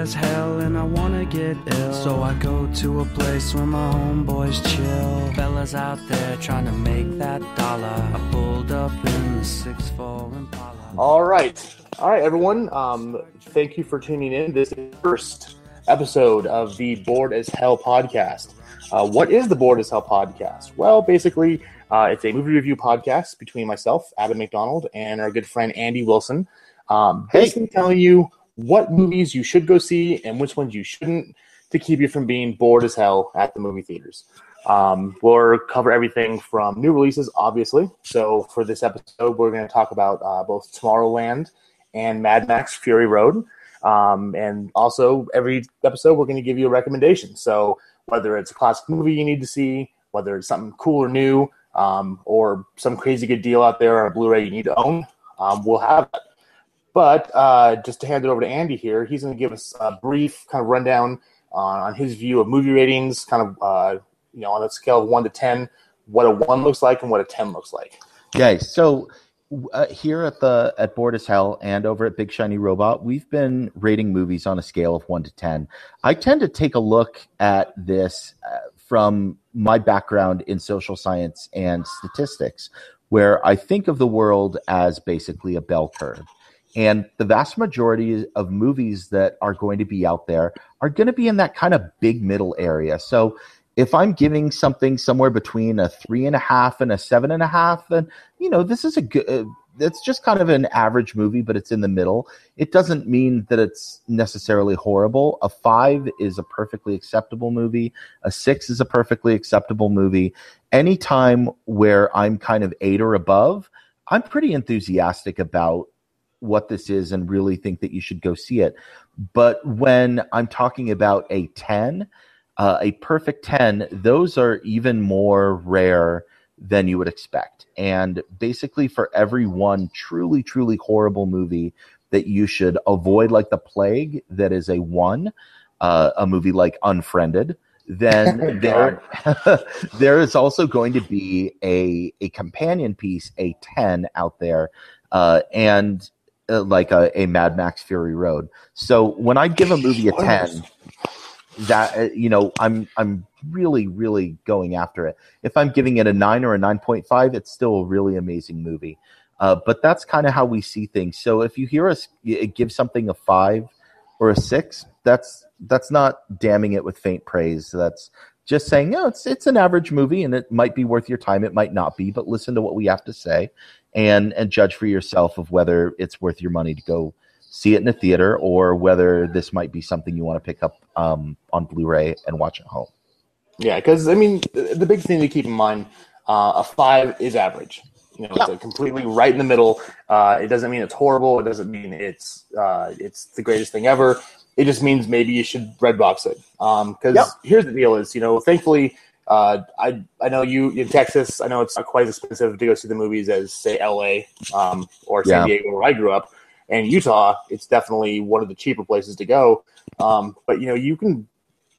as hell and I wanna get ill. So I go to a place where my homeboys chill. Fellas out there trying to make that dollar. I pulled up in the 6'4 Impala. All right. All right, everyone. Um, thank you for tuning in. This is the first episode of the Bored as Hell podcast. Uh, what is the Bored as Hell podcast? Well, basically, uh, it's a movie review podcast between myself, Adam McDonald, and our good friend Andy Wilson. Um, basically, telling you what movies you should go see and which ones you shouldn't to keep you from being bored as hell at the movie theaters. Um, we'll cover everything from new releases, obviously. So for this episode, we're going to talk about uh, both Tomorrowland and Mad Max Fury Road. Um, and also, every episode, we're going to give you a recommendation. So whether it's a classic movie you need to see, whether it's something cool or new, um, or some crazy good deal out there on a Blu-ray you need to own, um, we'll have that. But uh, just to hand it over to Andy here, he's going to give us a brief kind of rundown on, on his view of movie ratings, kind of uh, you know on a scale of one to ten, what a one looks like and what a ten looks like. Okay, so uh, here at the at Bored as Hell and over at Big Shiny Robot, we've been rating movies on a scale of one to ten. I tend to take a look at this uh, from my background in social science and statistics, where I think of the world as basically a bell curve. And the vast majority of movies that are going to be out there are going to be in that kind of big middle area. So if I'm giving something somewhere between a three and a half and a seven and a half, then you know this is a good. Uh, it's just kind of an average movie, but it's in the middle. It doesn't mean that it's necessarily horrible. A five is a perfectly acceptable movie. A six is a perfectly acceptable movie. Anytime where I'm kind of eight or above, I'm pretty enthusiastic about what this is and really think that you should go see it. But when I'm talking about a 10, uh, a perfect 10, those are even more rare than you would expect. And basically, for every one truly, truly horrible movie that you should avoid like the plague, that is a one, uh, a movie like Unfriended, then there there is also going to be a a companion piece, a 10 out there. Uh, and uh, like a, a Mad Max Fury Road. So when I give a movie a 10, that uh, you know i'm i'm really really going after it. If i'm giving it a 9 or a 9.5 it's still a really amazing movie. Uh, but that's kind of how we see things. So if you hear us give something a 5 or a 6 that's that's not damning it with faint praise. That's just saying no it's it's an average movie and it might be worth your time it might not be but listen to what we have to say and and judge for yourself of whether it's worth your money to go see it in a theater or whether this might be something you want to pick up um, on Blu-ray and watch at home. Yeah, because I mean, the big thing to keep in mind, uh, a five is average. You know, yeah. it's completely right in the middle. Uh, it doesn't mean it's horrible. It doesn't mean it's uh, it's the greatest thing ever. It just means maybe you should Redbox it. Because um, yep. here's the deal: is you know, thankfully, uh, I I know you in Texas. I know it's not quite as expensive to go see the movies as say L.A. Um, or San yeah. Diego, where I grew up and Utah, it's definitely one of the cheaper places to go. Um, but you know, you can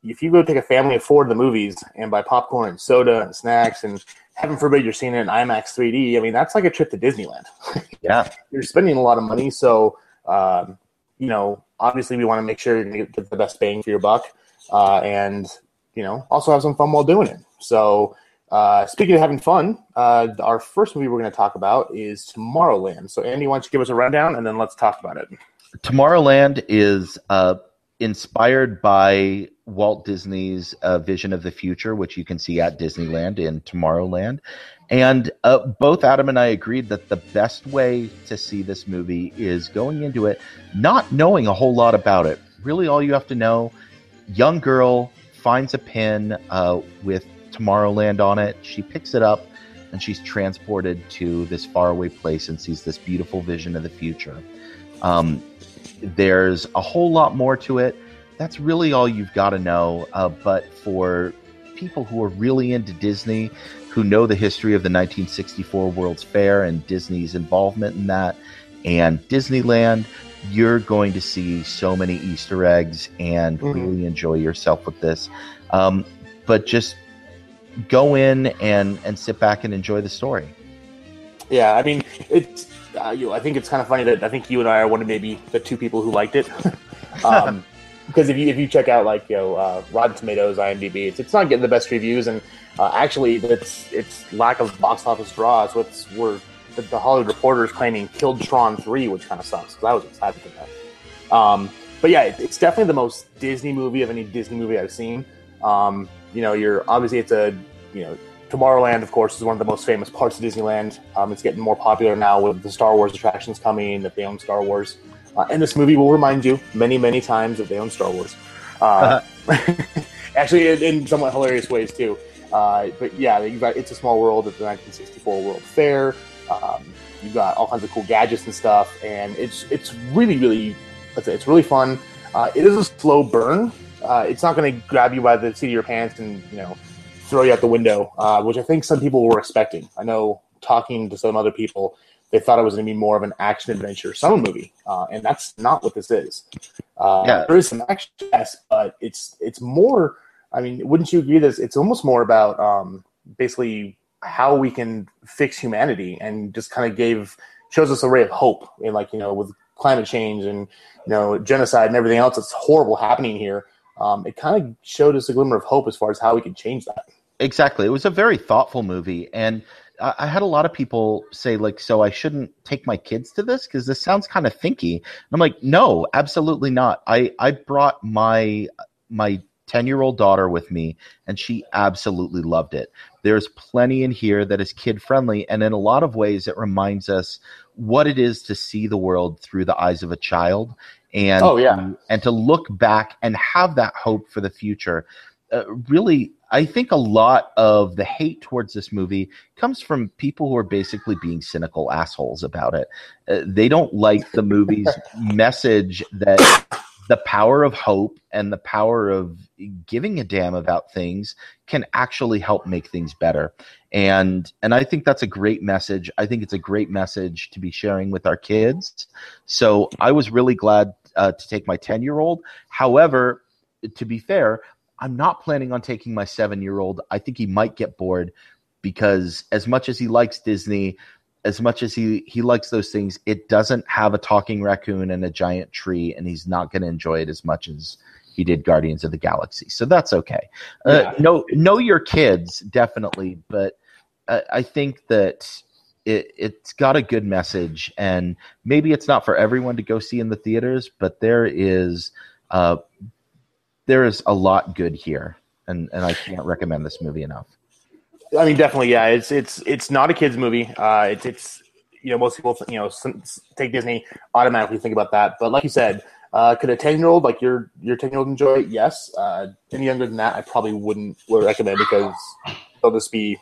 if you go take a family of four to the movies and buy popcorn and soda and snacks and heaven forbid you're seeing it in IMAX 3D. I mean, that's like a trip to Disneyland. yeah, you're spending a lot of money, so um, you know, obviously we want to make sure you get the best bang for your buck, uh, and you know, also have some fun while doing it. So uh, speaking of having fun, uh, our first movie we're going to talk about is Tomorrowland. So, Andy, why don't you give us a rundown and then let's talk about it? Tomorrowland is uh, inspired by Walt Disney's uh, vision of the future, which you can see at Disneyland in Tomorrowland. And uh, both Adam and I agreed that the best way to see this movie is going into it not knowing a whole lot about it. Really, all you have to know young girl finds a pin uh, with Tomorrowland on it. She picks it up and she's transported to this faraway place and sees this beautiful vision of the future. Um, there's a whole lot more to it. That's really all you've got to know. Uh, but for people who are really into Disney, who know the history of the 1964 World's Fair and Disney's involvement in that, and Disneyland, you're going to see so many Easter eggs and mm-hmm. really enjoy yourself with this. Um, but just go in and and sit back and enjoy the story. Yeah, I mean, it's. Uh, you know, I think it's kind of funny that I think you and I are one of maybe the two people who liked it. um, because if you if you check out like you know uh, Rotten Tomatoes, IMDb, it's, it's not getting the best reviews, and uh, actually it's it's lack of box office draws. what's where the, the Hollywood Reporter is claiming killed Tron three, which kind of sucks because I was excited for that. Um, but yeah, it, it's definitely the most Disney movie of any Disney movie I've seen. Um, you know, you're obviously it's a you know Tomorrowland, of course, is one of the most famous parts of Disneyland. Um, it's getting more popular now with the Star Wars attractions coming, the own Star Wars. Uh, and this movie will remind you many, many times that they own Star Wars. Uh, actually, in, in, somewhat hilarious ways, too. Uh, but yeah, you got It's a Small World at the 1964 World Fair. Um, you've got all kinds of cool gadgets and stuff. And it's it's really, really, it's really fun. Uh, it is a slow burn. Uh, it's not going to grab you by the seat of your pants and, you know, throw you out the window, uh, which I think some people were expecting. I know talking to some other people, they thought it was going to be more of an action adventure summer movie, uh, and that's not what this is. Uh, yeah. There is some action, yes, but it's it's more. I mean, wouldn't you agree? This it's almost more about um, basically how we can fix humanity, and just kind of gave shows us a ray of hope, and like you know, with climate change and you know genocide and everything else that's horrible happening here. Um, it kind of showed us a glimmer of hope as far as how we can change that. Exactly. It was a very thoughtful movie. And I, I had a lot of people say, like, so I shouldn't take my kids to this because this sounds kind of thinky. And I'm like, no, absolutely not. I, I brought my my 10 year old daughter with me, and she absolutely loved it. There's plenty in here that is kid friendly, and in a lot of ways, it reminds us what it is to see the world through the eyes of a child and oh, yeah. and to look back and have that hope for the future. Uh, really I think a lot of the hate towards this movie comes from people who are basically being cynical assholes about it. Uh, they don't like the movie's message that the power of hope and the power of giving a damn about things can actually help make things better. And and I think that's a great message. I think it's a great message to be sharing with our kids. So I was really glad uh, to take my 10 year old. However, to be fair, I'm not planning on taking my seven year old. I think he might get bored because as much as he likes Disney, as much as he he likes those things, it doesn't have a talking raccoon and a giant tree, and he's not going to enjoy it as much as he did Guardians of the Galaxy. So that's okay. Uh, yeah. know know your kids definitely, but I, I think that it, it's got a good message, and maybe it's not for everyone to go see in the theaters, but there is uh, there is a lot good here, and and I can't recommend this movie enough. I mean, definitely, yeah. It's it's it's not a kids movie. Uh, it's it's you know most people you know take Disney automatically think about that, but like you said, uh, could a ten year old like your your ten year old enjoy it? Yes. Uh, any younger than that, I probably wouldn't would recommend because they'll just be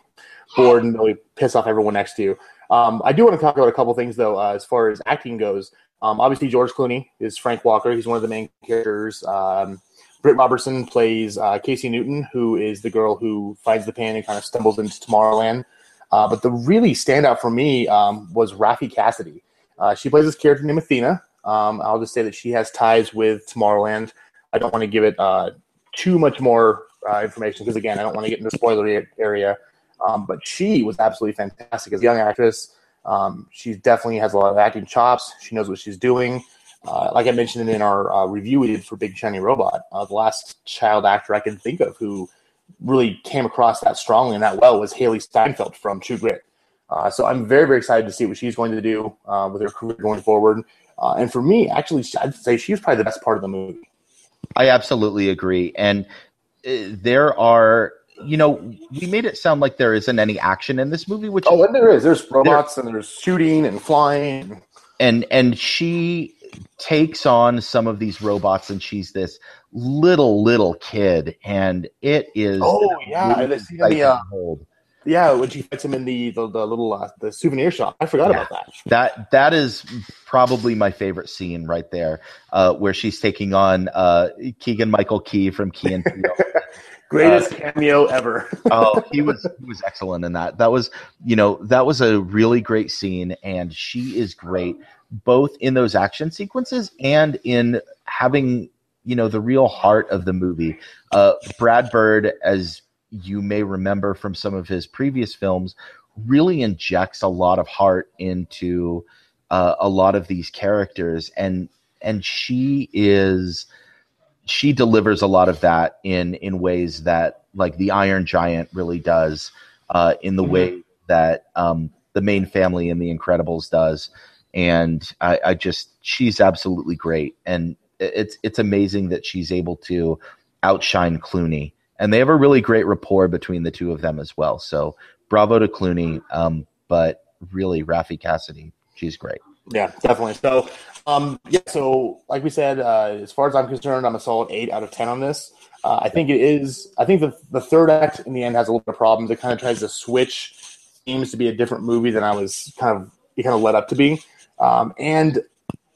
bored and they'll piss off everyone next to you. Um, I do want to talk about a couple things though, uh, as far as acting goes. Um, obviously, George Clooney is Frank Walker. He's one of the main characters. Um, Britt Robertson plays uh, Casey Newton, who is the girl who finds the pan and kind of stumbles into Tomorrowland. Uh, but the really standout for me um, was Raffey Cassidy. Uh, she plays this character named Athena. Um, I'll just say that she has ties with Tomorrowland. I don't want to give it uh, too much more uh, information because, again, I don't want to get into the spoiler area. Um, but she was absolutely fantastic as a young actress. Um, she definitely has a lot of acting chops. She knows what she's doing. Uh, like I mentioned in our uh, review we did for Big Shiny Robot, uh, the last child actor I can think of who really came across that strongly and that well was Hailee Steinfeld from True Grit. Uh, so I'm very, very excited to see what she's going to do uh, with her career going forward. Uh, and for me, actually, I'd say she's probably the best part of the movie. I absolutely agree. And there are you know, we made it sound like there isn't any action in this movie, which oh, and there is. There's robots there, and there's shooting and flying, and and she takes on some of these robots and she's this little little kid and it is oh yeah the, uh, yeah when she fights him in the the, the little uh, the souvenir shop i forgot yeah. about that that that is probably my favorite scene right there uh, where she's taking on uh, keegan michael key from key and greatest uh, cameo ever. oh, he was he was excellent in that. That was you know that was a really great scene, and she is great both in those action sequences and in having you know the real heart of the movie. Uh, Brad Bird, as you may remember from some of his previous films, really injects a lot of heart into uh, a lot of these characters, and and she is she delivers a lot of that in in ways that like the Iron Giant really does, uh, in the mm-hmm. way that um, the main family in The Incredibles does, and I, I just she's absolutely great, and it's it's amazing that she's able to outshine Clooney, and they have a really great rapport between the two of them as well. So bravo to Clooney, um, but really Raffey Cassidy, she's great. Yeah, definitely. So, um, yeah. So, like we said, uh, as far as I'm concerned, I'm a solid eight out of ten on this. Uh, I think it is. I think the the third act in the end has a little bit of problems. It kind of tries to switch themes to be a different movie than I was kind of kind of led up to be. Um, and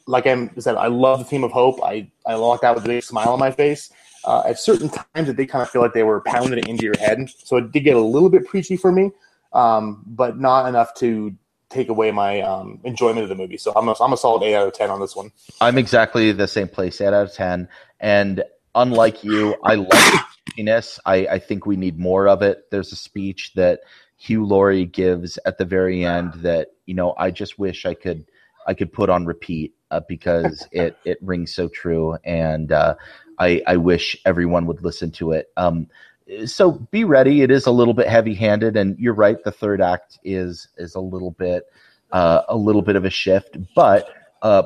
like I said, I love the theme of hope. I I walked out with a big smile on my face. Uh, at certain times, it did kind of feel like they were pounding it into your head, so it did get a little bit preachy for me, um, but not enough to take away my um, enjoyment of the movie. So I'm a, I'm a solid eight out of ten on this one. I'm exactly the same place, eight out of ten. And unlike you, I like happiness. I, I think we need more of it. There's a speech that Hugh Laurie gives at the very end that you know I just wish I could I could put on repeat uh, because it it rings so true, and uh, I I wish everyone would listen to it. Um, so be ready. It is a little bit heavy handed, and you're right. The third act is is a little bit uh, a little bit of a shift, but uh,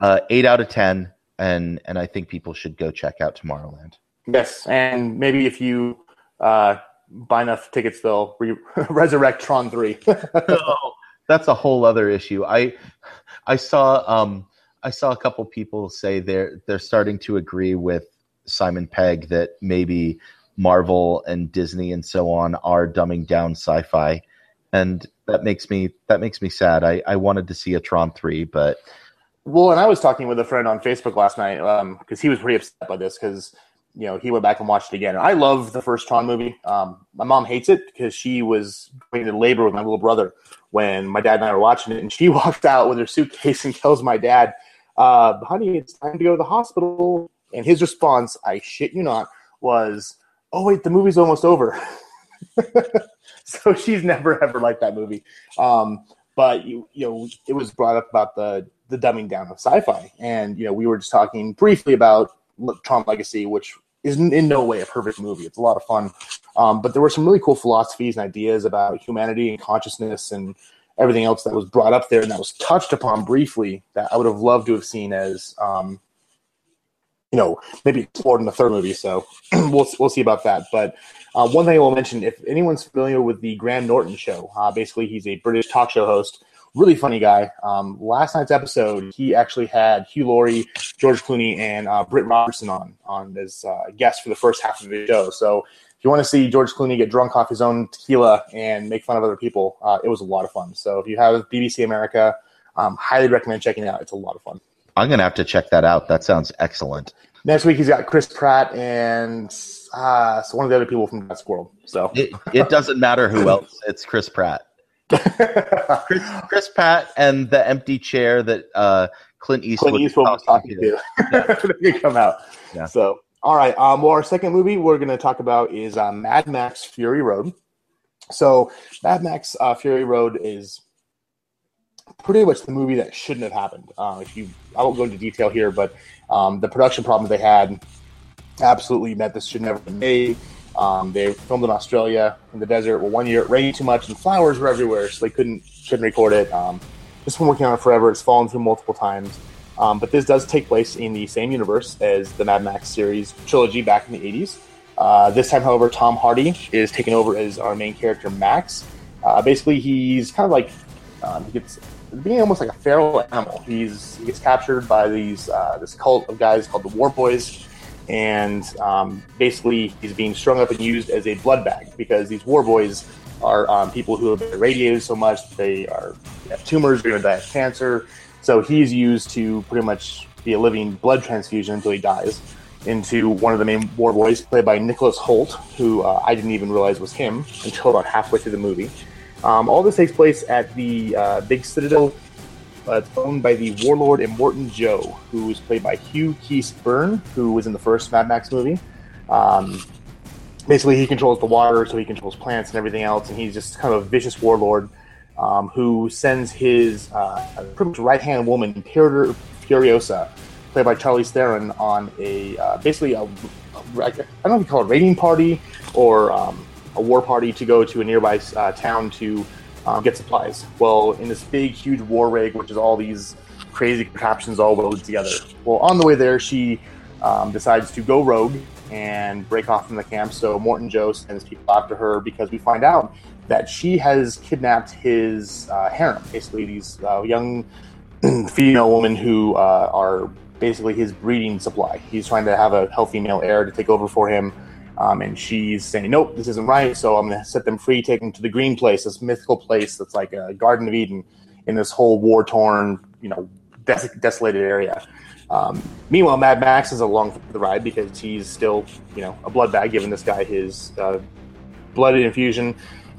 uh, eight out of ten, and and I think people should go check out Tomorrowland. Yes, and maybe if you uh, buy enough tickets, they'll re- resurrect Tron Three. oh, that's a whole other issue. I I saw um, I saw a couple people say they're they're starting to agree with Simon Pegg that maybe Marvel and Disney and so on are dumbing down sci-fi, and that makes me that makes me sad. I, I wanted to see a Tron three, but well, and I was talking with a friend on Facebook last night because um, he was pretty upset by this because you know he went back and watched it again. I love the first Tron movie. Um, my mom hates it because she was going to labor with my little brother when my dad and I were watching it, and she walked out with her suitcase and tells my dad, uh, "Honey, it's time to go to the hospital." And his response, I shit you not, was oh wait, the movie's almost over. so she's never ever liked that movie. Um, but you, you know, it was brought up about the the dumbing down of sci-fi, and you know, we were just talking briefly about Tron Legacy, which is in no way a perfect movie. It's a lot of fun, um, but there were some really cool philosophies and ideas about humanity and consciousness and everything else that was brought up there and that was touched upon briefly that I would have loved to have seen as um, you know, maybe explored in the third movie. So we'll we'll see about that. But uh, one thing I will mention, if anyone's familiar with the Graham Norton show, uh, basically he's a British talk show host. Really funny guy. Um, last night's episode, he actually had Hugh Laurie, George Clooney, and uh, Britt Robertson on on as uh, guests for the first half of the show. So if you want to see George Clooney get drunk off his own tequila and make fun of other people, uh, it was a lot of fun. So if you have BBC America, um, highly recommend checking it out. It's a lot of fun. I'm gonna have to check that out. That sounds excellent. Next week he's got Chris Pratt and uh, so one of the other people from that Squirrel. So it, it doesn't matter who else. It's Chris Pratt. Chris, Chris Pratt and the empty chair that uh, Clint Eastwood, Clint Eastwood was talking to. Yeah. come out. Yeah. So all right. Um, well, our second movie we're going to talk about is uh, Mad Max Fury Road. So Mad Max uh, Fury Road is pretty much the movie that shouldn't have happened. Uh, if you, I won't go into detail here, but um, the production problems they had absolutely meant this should never been made. Um, they filmed in Australia in the desert. Well, one year it rained too much and flowers were everywhere, so they couldn't couldn't record it. Um, just been working on it forever. It's fallen through multiple times. Um, but this does take place in the same universe as the Mad Max series trilogy back in the 80s. Uh, this time, however, Tom Hardy is taking over as our main character, Max. Uh, basically, he's kind of like um, he gets being almost like a feral animal. He's he gets captured by these uh, this cult of guys called the War Boys, and um, basically he's being strung up and used as a blood bag because these War Boys are um, people who have been irradiated so much they are they have tumors, they're going to die of cancer. So he's used to pretty much be a living blood transfusion until he dies. Into one of the main war boys, played by Nicholas Hoult, who uh, I didn't even realize was him until about halfway through the movie. Um, all this takes place at the uh, Big Citadel. Uh, it's owned by the warlord Immortan Joe, who is played by Hugh Keese Byrne, who was in the first Mad Max movie. Um, basically, he controls the water, so he controls plants and everything else, and he's just kind of a vicious warlord um, who sends his uh, right hand woman, Imperator Furiosa, played by Charlize Theron, on a uh, basically a, a I don't know if you call it a raiding party or um, a war party to go to a nearby uh, town to um, get supplies. Well, in this big, huge war rig, which is all these crazy contraptions all welded together. Well, on the way there, she um, decides to go rogue and break off from the camp. So Immortan Joe sends people after her because we find out that she has kidnapped his uh, harem, basically these uh, young female women who uh, are basically his breeding supply. He's trying to have a healthy male heir to take over for him. Um, and she's saying, nope, this isn't right. So I'm going to set them free, take them to the green place, this mythical place that's like a Garden of Eden in this whole war torn, you know, des- desolated area. Um, meanwhile, Mad Max is along for the ride because he's still, you know, a blood bag, giving this guy his uh, blood infusion.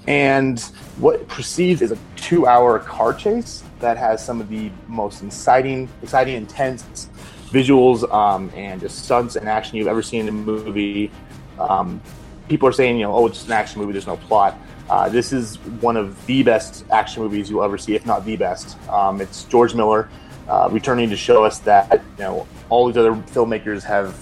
And what proceeds is a two-hour car chase that has some of the most exciting, exciting, intense visuals um, and just stunts and action you've ever seen in a movie. Um, people are saying, you know, oh, it's just an action movie. There's no plot. Uh, this is one of the best action movies you'll ever see, if not the best. Um, it's George Miller uh, returning to show us that you know all these other filmmakers have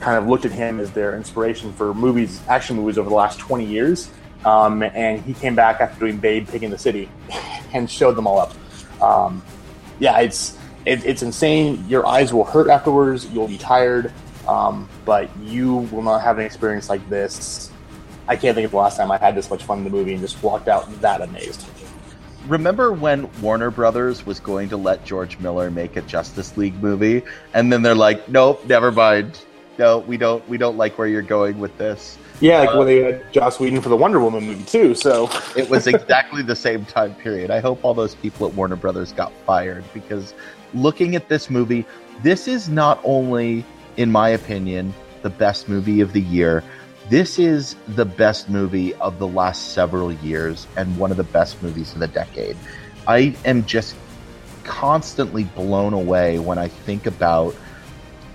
kind of looked at him as their inspiration for movies, action movies over the last 20 years. Um, and he came back after doing Babe, Pig in the City, and showed them all up. Um, yeah, it's it, it's insane. Your eyes will hurt afterwards. You'll be tired, um, but you will not have an experience like this I can't think of the last time I had this much fun in the movie and just walked out that amazed. Remember when Warner Brothers was going to let George Miller make a Justice League movie, and then they're like, "Nope, never mind. No, we don't. We don't like where you're going with this." Yeah, like when they had Joss Whedon for the Wonder Woman movie too. So it was exactly the same time period. I hope all those people at Warner Brothers got fired because looking at this movie, this is not only, in my opinion, the best movie of the year this is the best movie of the last several years and one of the best movies of the decade. I am just constantly blown away when I think about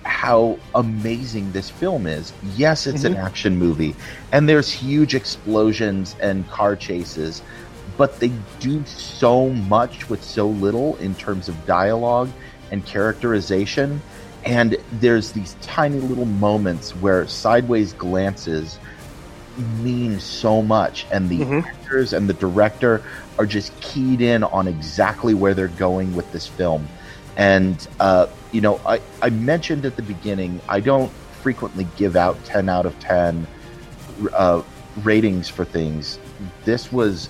how amazing this film is. Yes, it's mm-hmm. an action movie, and there's huge explosions and car chases, but they do so much with so little in terms of dialogue and characterization and there's these tiny little moments where sideways glances mean so much and the mm-hmm. actors and the director are just keyed in on exactly where they're going with this film. And uh, you know I, I mentioned at the beginning i don't frequently give out 10 out of 10 uh, ratings for things. This was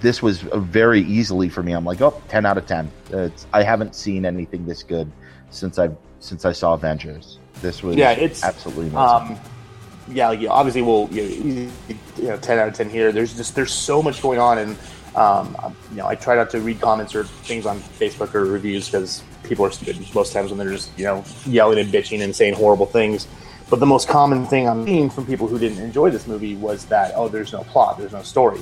this was very easily for me. I'm like oh 10 out of 10 it's, i haven't seen anything this good since i've since I saw Avengers. This was yeah, it's absolutely amazing. Um, yeah, like, obviously we'll you know, ten out of ten here. There's just there's so much going on, and um, you know I try not to read comments or things on Facebook or reviews because people are stupid most times when they're just you know yelling and bitching and saying horrible things. But the most common thing I'm seeing from people who didn't enjoy this movie was that oh, there's no plot, there's no story.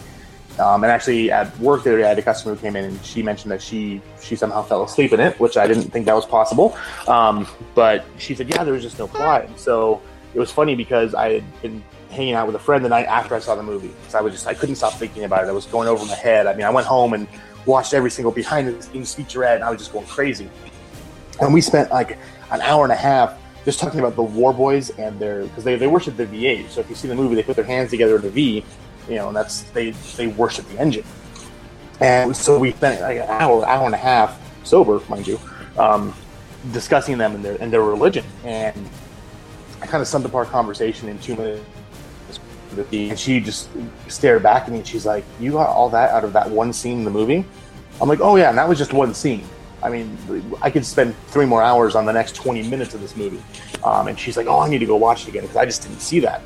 Um, and actually, at work there, I had a customer who came in and she mentioned that she she somehow fell asleep in it, which I didn't think that was possible. Um, but she said, yeah, there was just no plot. And so it was funny because I had been hanging out with a friend the night after I saw the movie. So I was just I couldn't stop thinking about it. I was going over my head. I mean, I went home and watched every single behind the scenes featurette, and I was just going crazy. And we spent like an hour and a half just talking about the War Boys and their because they, they worship the V8. So if you see the movie, they put their hands together in a V, you know, and that's they they worship the engine. And so we spent like an hour, hour and a half sober, mind you, um, discussing them and their and their religion. And I kind of summed up our conversation in two minutes. And she just stared back at me and she's like, "You got all that out of that one scene in the movie?" I'm like, "Oh yeah, and that was just one scene." I mean, I could spend three more hours on the next 20 minutes of this movie. Um, and she's like, "Oh, I need to go watch it again because I just didn't see that."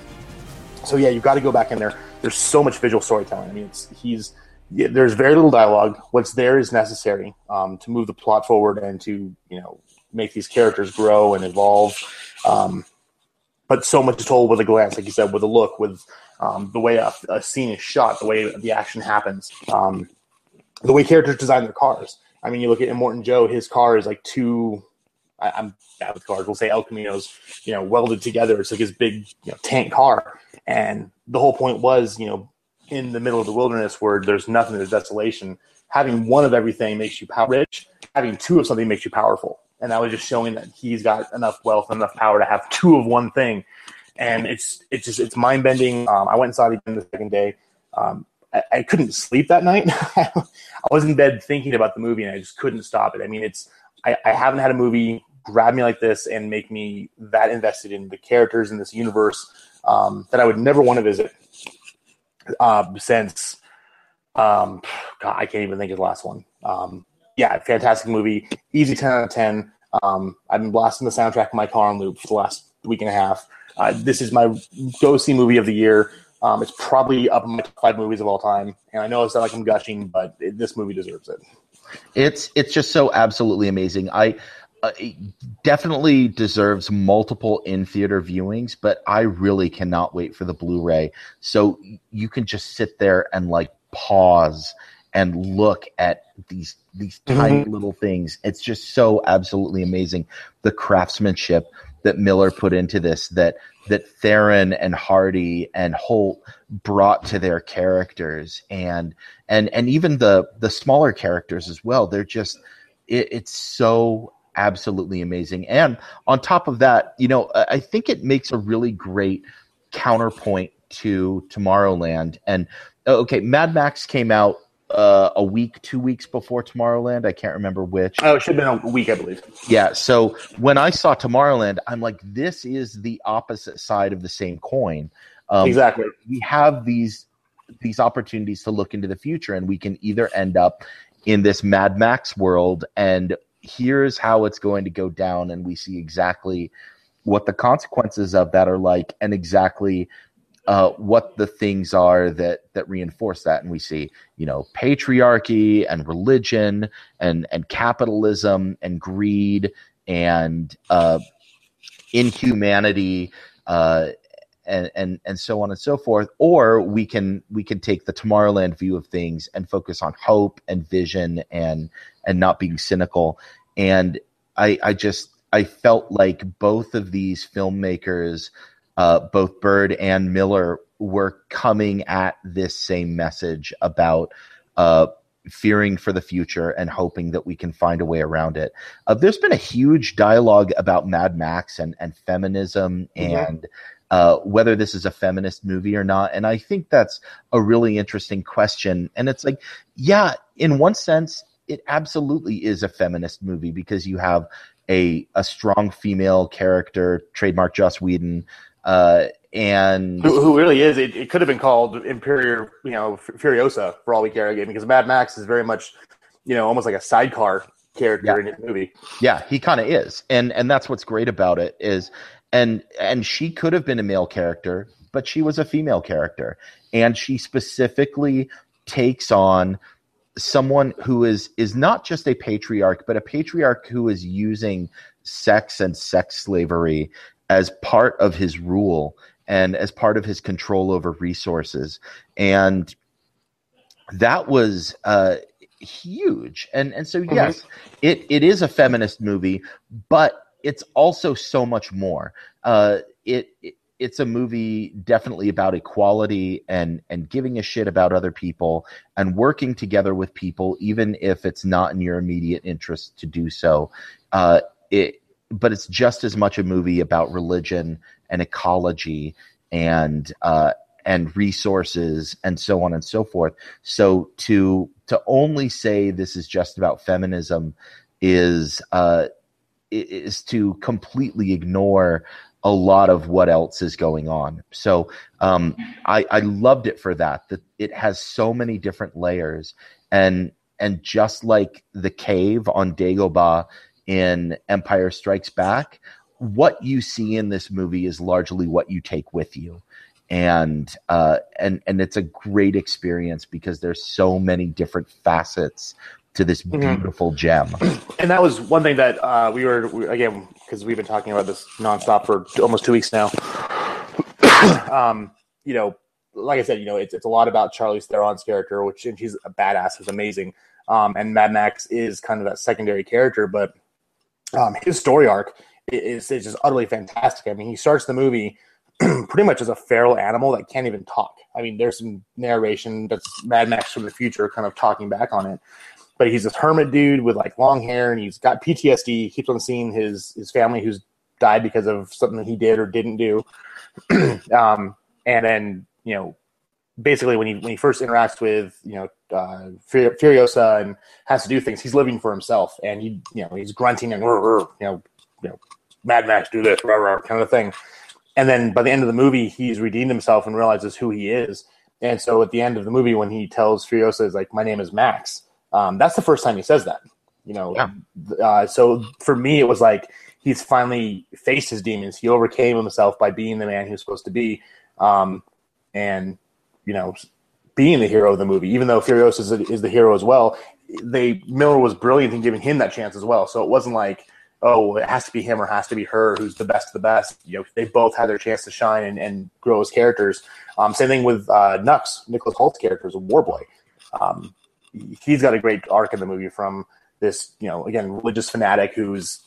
So yeah, you've got to go back in there there's so much visual storytelling. I mean, it's he's yeah, there's very little dialogue. What's there is necessary um, to move the plot forward and to you know make these characters grow and evolve. Um, but so much is told with a glance, like you said, with a look, with um, the way a, a, scene is shot, the way the action happens, um, the way characters design their cars. I mean, you look at Immortan Joe; his car is like two. I, am bad with cars. We'll say El Camino's, you know, welded together. It's like his big you know, tank car, and the whole point was, you know, in the middle of the wilderness where there's nothing, there's desolation. Having one of everything makes you power rich. Having two of something makes you powerful. and that was just showing that he's got enough wealth and enough power to have two of one thing. And it's it's just it's mind bending. Um, I went and saw it again the second day. Um, I, I, couldn't sleep that night. I was in bed thinking about the movie, and I just couldn't stop it. I mean, it's I, I haven't had a movie grab me like this and make me that invested in the characters in this universe um, that I would never want to visit uh, since um, God, I can't even think of the last one. Um, yeah, fantastic movie. Easy 10 out of 10. Um, I've been blasting the soundtrack in my car on loop for the last week and a half. Uh, this is my go see movie of the year. Um, it's probably up in my top five movies of all time. And I know it's not like I'm gushing, but it, this movie deserves it. It's it's just so absolutely amazing. I uh, definitely deserves multiple in theater viewings, but I really cannot wait for the Blu-ray. So you can just sit there and like pause and look at these these mm-hmm. tiny little things. It's just so absolutely amazing the craftsmanship that Miller put into this that that Theron and Hardy and Hoult brought to their characters and and and even the the smaller characters as well. They're just it, it's so absolutely amazing. And on top of that, you know, I think it makes a really great counterpoint to Tomorrowland. And okay, Mad Max came out uh, a week, two weeks before Tomorrowland. I can't remember which. Oh, it should have been a week, I believe. Yeah. So when I saw Tomorrowland, I'm like, this is the opposite side of the same coin. Um, exactly. We have these these opportunities to look into the future, and we can either end up in this Mad Max world, and here's how it's going to go down, and we see exactly what the consequences of that are like, and exactly uh, what the things are that that reinforce that, and we see you know patriarchy and religion and and capitalism and greed and uh, inhumanity. Uh, and, and and so on and so forth or we can we can take the tomorrowland view of things and focus on hope and vision and and not being cynical and i i just i felt like both of these filmmakers uh, both Bird and Miller were coming at this same message about uh, fearing for the future and hoping that we can find a way around it. Uh, there's been a huge dialogue about Mad Max and, and feminism mm-hmm. and uh, whether this is a feminist movie or not. And I think that's a really interesting question. And it's like, yeah, in one sense, it absolutely is a feminist movie because you have a a strong female character, trademark Joss Whedon, uh, and who, who, really is it, it could have been called Imperial, you know, Furiosa for all we care again because Mad Max is very much, you know, almost like a sidecar character yeah. in his movie. Yeah, he kind of is, and and that's what's great about it is, and and she could have been a male character, but she was a female character, and she specifically takes on someone who is is not just a patriarch, but a patriarch who is using sex and sex slavery as part of his rule and as part of his control over resources. And that was uh, huge. And and so mm-hmm. yes, mm-hmm. it it is a feminist movie, but it's also so much more. Uh, it, it it's a movie definitely about equality and and giving a shit about other people and working together with people even if it's not in your immediate interest to do so uh, it but it's just as much a movie about religion and ecology and uh, and resources and so on and so forth. So to to only say this is just about feminism is uh, is to completely ignore a lot of what else is going on. So um, I, I loved it for that. That it has so many different layers, and and just like the cave on Dagobah in Empire Strikes Back, what you see in this movie is largely what you take with you. And uh, and and it's a great experience because there's so many different facets to this mm-hmm. beautiful gem. And that was one thing that uh, we were we, again because we've been talking about this nonstop for almost two weeks now. um, you know, like I said, you know, it's it's a lot about Charlize Theron's character, which and she's a badass, is amazing. Um, and Mad Max is kind of that secondary character, but um, his story arc is, is just utterly fantastic. I mean, he starts the movie pretty much as a feral animal that can't even talk. I mean, there's some narration that's Mad Max from the future kind of talking back on it. But he's this hermit dude with like long hair, and he's got PTSD. He keeps on seeing his his family who's died because of something that he did or didn't do. um, and then you know, basically when he when he first interacts with you know uh, Furiosa and has to do things, he's living for himself, and he you know he's grunting and you know you know Mad Max do this rah, rah, kind of thing. And then by the end of the movie, he's redeemed himself and realizes who he is. And so at the end of the movie, when he tells Furiosa, "Is like my name is Max," um, that's the first time he says that. You know, yeah. uh, so for me, it was like he's finally faced his demons. He overcame himself by being the man he was supposed to be, um, and you know, being the hero of the movie. Even though Furiosa is, is the hero as well, they Miller was brilliant in giving him that chance as well. So it wasn't like oh, it has to be him or has to be her who's the best of the best. You know, they both had their chance to shine and, and grow as characters. Um, same thing with uh, Nux, Nicholas Hoult's character as a Warboy. Um, he's got a great arc in the movie from this, you know, again, religious fanatic who's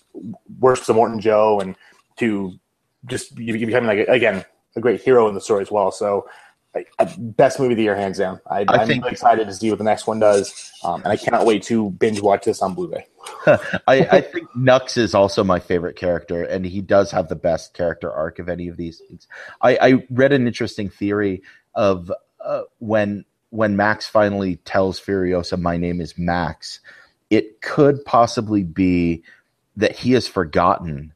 worships Immortan Joe and to just becoming like again a great hero in the story as well. So best movie of the year, hands down. I, am really excited to see what the next one does, um, and I cannot wait to binge watch this on Blu-ray. I, I, think Nux is also my favorite character, and he does have the best character arc of any of these things. I, I read an interesting theory of uh, when when Max finally tells Furiosa, "My name is Max," it could possibly be that he has forgotten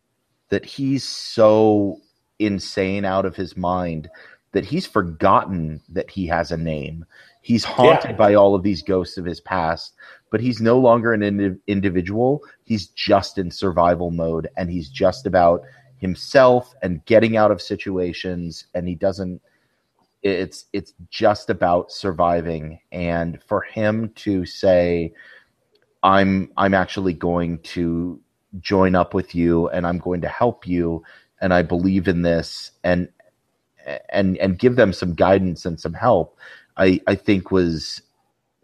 that he's so insane out of his mind that he's forgotten that he has a name. He's haunted yeah. by all of these ghosts of his past, but he's no longer an ind- individual. He's just in survival mode and he's just about himself and getting out of situations and he doesn't it's it's just about surviving. And for him to say I'm I'm actually going to join up with you and I'm going to help you and I believe in this and and and give them some guidance and some help, I I think was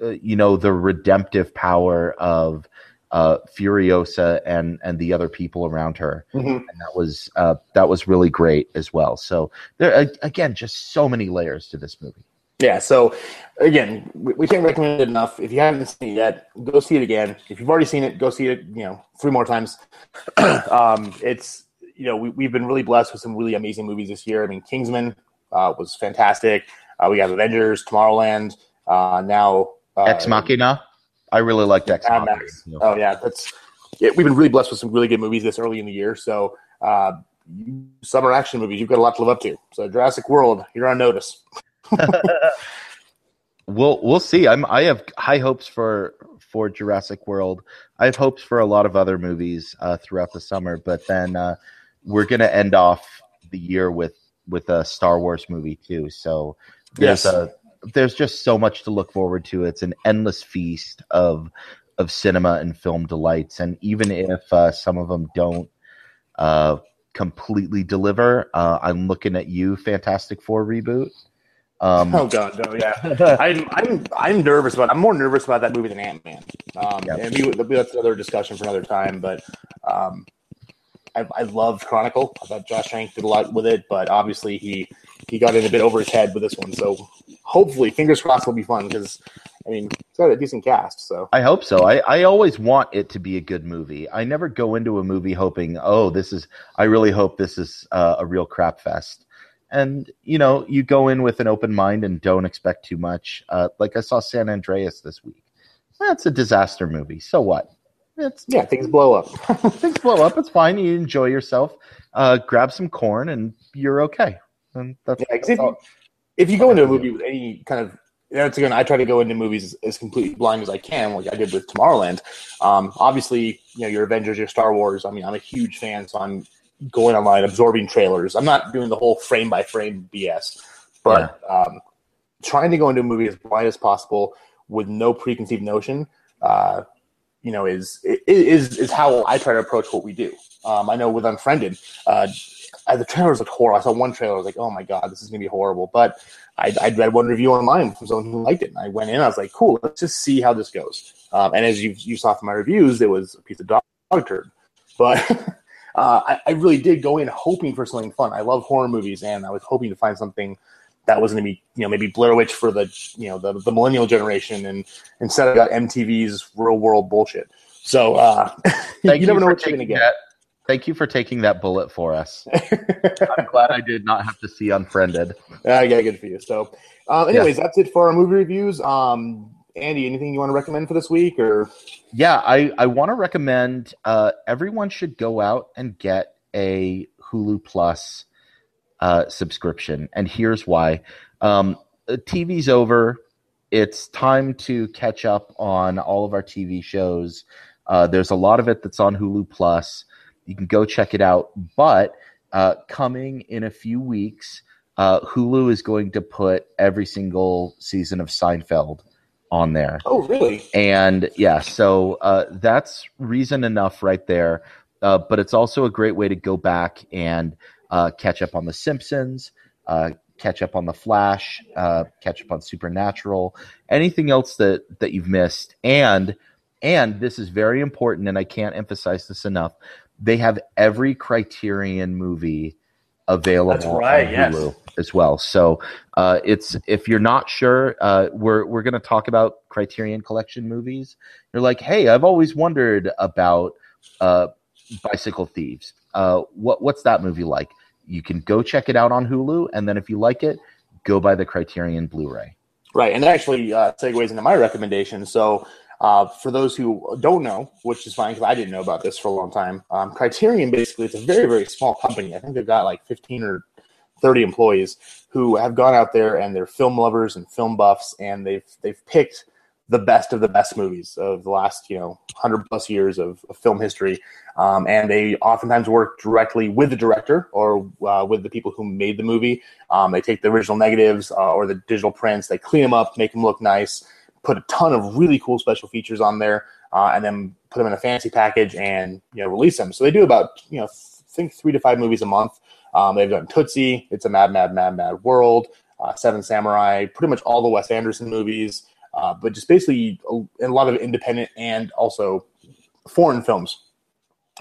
uh, you know the redemptive power of uh, Furiosa and and the other people around her, mm-hmm. and that was uh, that was really great as well. So there again, just so many layers to this movie. Yeah. So again, we, we can't recommend it enough. If you haven't seen it yet, go see it again. If you've already seen it, go see it. You know, three more times. um, it's you know, we, we've been really blessed with some really amazing movies this year. I mean, Kingsman uh, was fantastic. Uh, we got Avengers, Tomorrowland. Uh, now, uh, Ex Machina. I really liked Ex Machina. Oh yeah, that's yeah, we've been really blessed with some really good movies this early in the year. So uh, summer action movies, you've got a lot to live up to. So Jurassic World, you're on notice. we'll we'll see. I'm I have high hopes for for Jurassic World. I have hopes for a lot of other movies uh, throughout the summer, but then uh, we're going to end off the year with with a Star Wars movie too. So there's yes. a there's just so much to look forward to. It's an endless feast of of cinema and film delights, and even if uh, some of them don't uh, completely deliver, uh, I'm looking at you, Fantastic Four reboot. Um, oh God, no, yeah. I'm, I'm, I'm nervous about. I'm more nervous about that movie than Ant Man. Um. And we, that's another discussion for another time. But um, I, I loved Chronicle. I thought Josh Trank did a lot with it, but obviously he he got in a bit over his head with this one. So hopefully, fingers crossed, will be fun because I mean it's got a decent cast. So I hope so. I I always want it to be a good movie. I never go into a movie hoping, oh, this is. I really hope this is uh, a real crap fest. And you know, you go in with an open mind and don't expect too much. Uh, like I saw San Andreas this week. That's a disaster movie. So what? It's yeah, things blow up. things blow up. It's fine. You enjoy yourself. Uh, grab some corn, and you're okay. And that's, yeah, that's if, you, if you go into a movie with any kind of that's again, I try to go into movies as, as, completely blind as I can, like I did with Tomorrowland. Um, obviously, you know, your Avengers, your Star Wars. I mean, I'm a huge fan, so I'm going online, absorbing trailers. I'm not doing the whole frame by frame BS, but yeah. um, trying to go into a movie as blind as possible with no preconceived notion. Uh, you know, is is is how I try to approach what we do. Um, I know with Unfriended, uh, the trailers looked horrible. I saw one trailer, I was like, oh my god, this is gonna be horrible. But I, I read one review online from someone who liked it, and I went in. I was like, cool, let's just see how this goes. Um, and as you you saw from my reviews, it was a piece of dog, dog turd. But uh, I, I really did go in hoping for something fun. I love horror movies, and I was hoping to find something that was going to be you know maybe Blair Witch for the you know the, the millennial generation, and instead I got MTV's real world bullshit. So uh, you you, never know what you're going to get. that. Thank you for taking that bullet for us. I'm glad I did not have to see Unfriended. Uh, yeah, good for you. So, um, anyways, that's it for our movie reviews. Um, Andy, anything you want to recommend for this week, or Yeah, I, I want to recommend uh, everyone should go out and get a Hulu Plus uh, subscription. And here's why um, uh, TV's over. It's time to catch up on all of our TV shows. Uh, there's a lot of it that's on Hulu Plus. You can go check it out. But uh, coming in a few weeks, uh, Hulu is going to put every single season of Seinfeld on there. oh, really? And yeah, so uh, that's reason enough right there. Uh, but it's also a great way to go back and uh, catch up on The Simpsons, uh, catch up on The Flash, uh, catch up on Supernatural, anything else that that you've missed. And and this is very important, and I can't emphasize this enough. They have every Criterion movie available That's right, on yes. Hulu as well. So uh, it's if you're not sure, uh, we're we're going to talk about Criterion Collection movies. You're like, hey, I've always wondered about uh, Bicycle Thieves. Uh, what what's that movie like? You can go check it out on Hulu, and then if you like it, go buy the Criterion Blu-ray. Right, and that actually uh, segues into my recommendation. So, uh, for those who don't know, which is fine because I didn't know about this for a long time, um, Criterion basically it's a very very small company. I think they've got like fifteen or thirty employees who have gone out there and they're film lovers and film buffs, and they've they've picked the best of the best movies of the last you know hundred plus years of, of film history, um, and they oftentimes work directly with the director or uh, with the people who made the movie. Um, they take the original negatives uh, or the digital prints, they clean them up, make them look nice, put a ton of really cool special features on there, uh, and then put them in a fancy package and you know release them. So they do about you know think three to five movies a month. Um, they've done Tootsie, It's a Mad Mad Mad Mad World, uh, Seven Samurai, pretty much all the Wes Anderson movies, uh, but just basically a, a lot of independent and also foreign films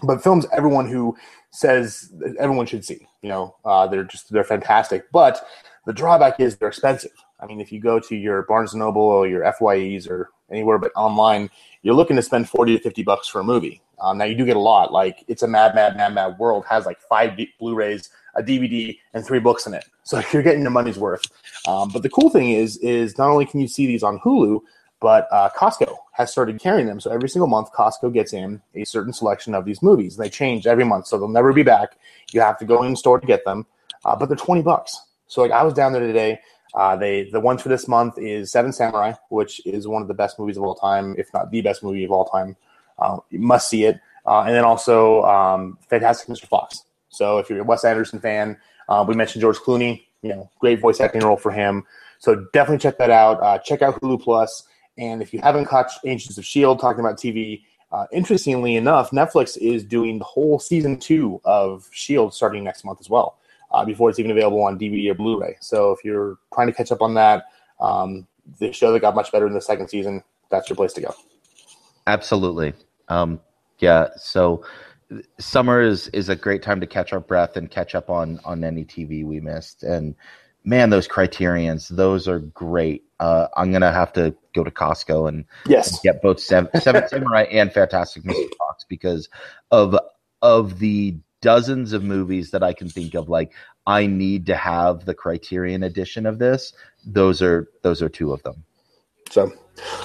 but films everyone who says everyone should see. You know, uh, they're just they're fantastic. But the drawback is they're expensive. I mean, if you go to your Barnes and Noble or your FYEs or anywhere but online, you're looking to spend forty to fifty bucks for a movie. Um, now you do get a lot. Like it's a Mad Mad Mad Mad World has like five B- Blu-rays, a DVD, and three books in it. So you're getting your money's worth. Um, but the cool thing is, is not only can you see these on Hulu, but uh, Costco has started carrying them. So every single month, Costco gets in a certain selection of these movies. And they change every month, so they'll never be back. You have to go in store to get them, uh, but they're twenty bucks. So like I was down there today. Uh, they the one for this month is Seven Samurai, which is one of the best movies of all time, if not the best movie of all time. Uh, you must see it. Uh, and then also um, Fantastic Mr. Fox. So if you're a Wes Anderson fan, uh, we mentioned George Clooney. You know, great voice acting role for him. So definitely check that out. Uh, check out Hulu Plus. And if you haven't caught Agents of Shield talking about TV, uh, interestingly enough, Netflix is doing the whole season two of Shield starting next month as well, uh, before it's even available on DVD or Blu-ray. So if you're trying to catch up on that, um, the show that got much better in the second season, that's your place to go. Absolutely. Um, yeah. So summer is is a great time to catch our breath and catch up on on any TV we missed. And man, those criterions, those are great. Uh, I'm gonna have to go to Costco and Yes. get both Seven, Seven Samurai and Fantastic Mr. Fox because of of the dozens of movies that I can think of. Like I need to have the Criterion edition of this. Those are those are two of them. So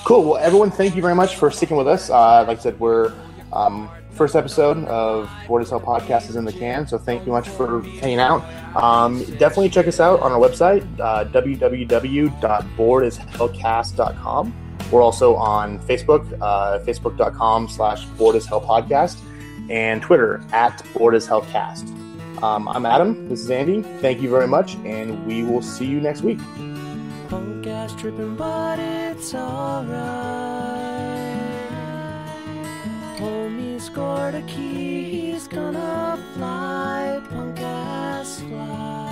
cool. Well, everyone, thank you very much for sticking with us. Uh, like I said, we're um, first episode of Board as Hell podcast is in the can. So thank you much for hanging out. Um, definitely check us out on our website, uh, www.boardashellcast.com. We're also on Facebook, uh, facebook.com slash board as hell podcast, and Twitter at board as hell cast. Um, I'm Adam. This is Andy. Thank you very much, and we will see you next week. Punk ass tripping, but it's alright. Homie scored a key, he's gonna fly. Punk ass fly.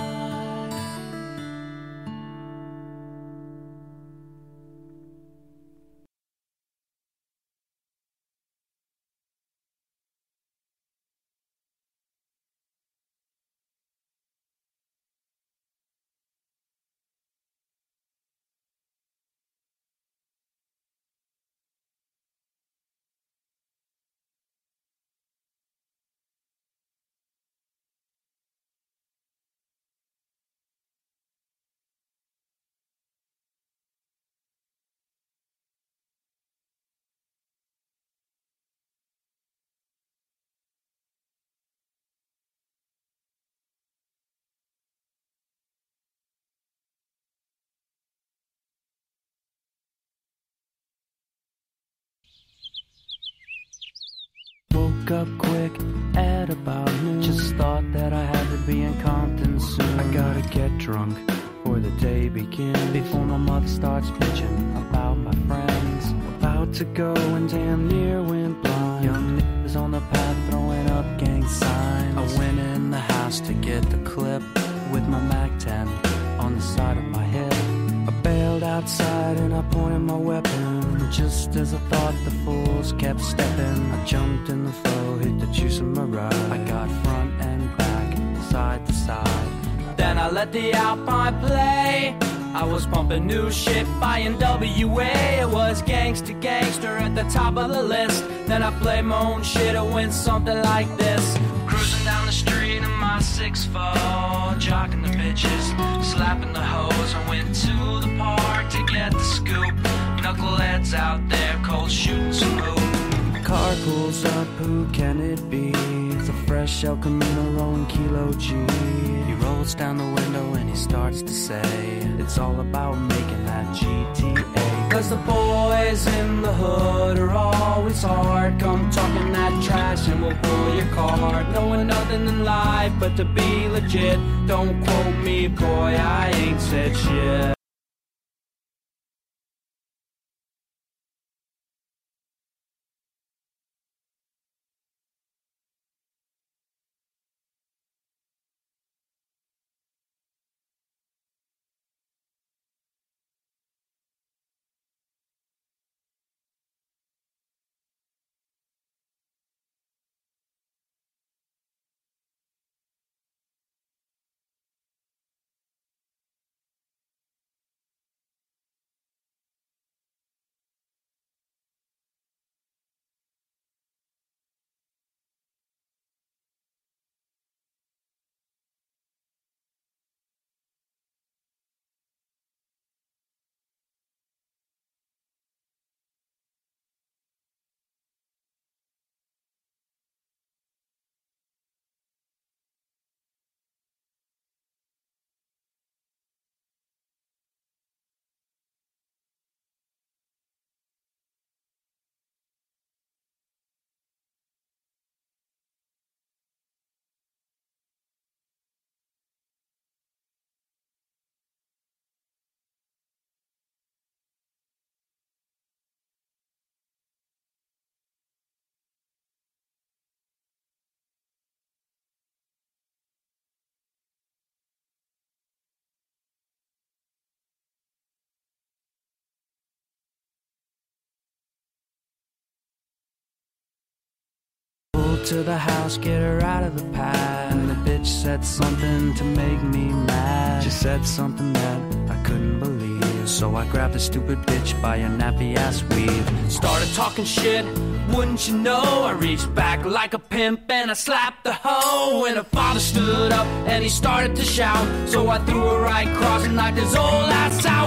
Up quick at about noon. Just thought that I had to be in Compton soon. I gotta get drunk before the day begins. Before my mother starts bitching about my friends. About to go and damn near went blind. Young niggas on the path throwing up gang signs. I went in the house to get the clip with my Mac 10 on the side of outside and I pointed my weapon. Just as I thought the fools kept stepping, I jumped in the flow, hit the juice in my ride. I got front and back, side to side. Then I let the Alpine play. I was pumping new shit by NWA. It was gangster gangster at the top of the list. Then I played my own shit. It went something like this. Six four, jocking the bitches, slapping the hoes. I went to the park to get the scoop. Knuckleheads out there, cold shooting some. Up, who can it be? It's a fresh El Camino rolling Kilo G. He rolls down the window and he starts to say, It's all about making that GTA. Cause the boys in the hood are always hard. Come talking that trash and we'll pull your card. Knowing nothing in life but to be legit. Don't quote me, boy, I ain't said shit. To the house, get her out of the pad. And the bitch said something to make me mad. She said something that I couldn't believe. So I grabbed the stupid bitch by her nappy ass weave. Started talking shit, wouldn't you know? I reached back like a pimp and I slapped the hoe. And her father stood up and he started to shout. So I threw her right cross and knocked his old ass out.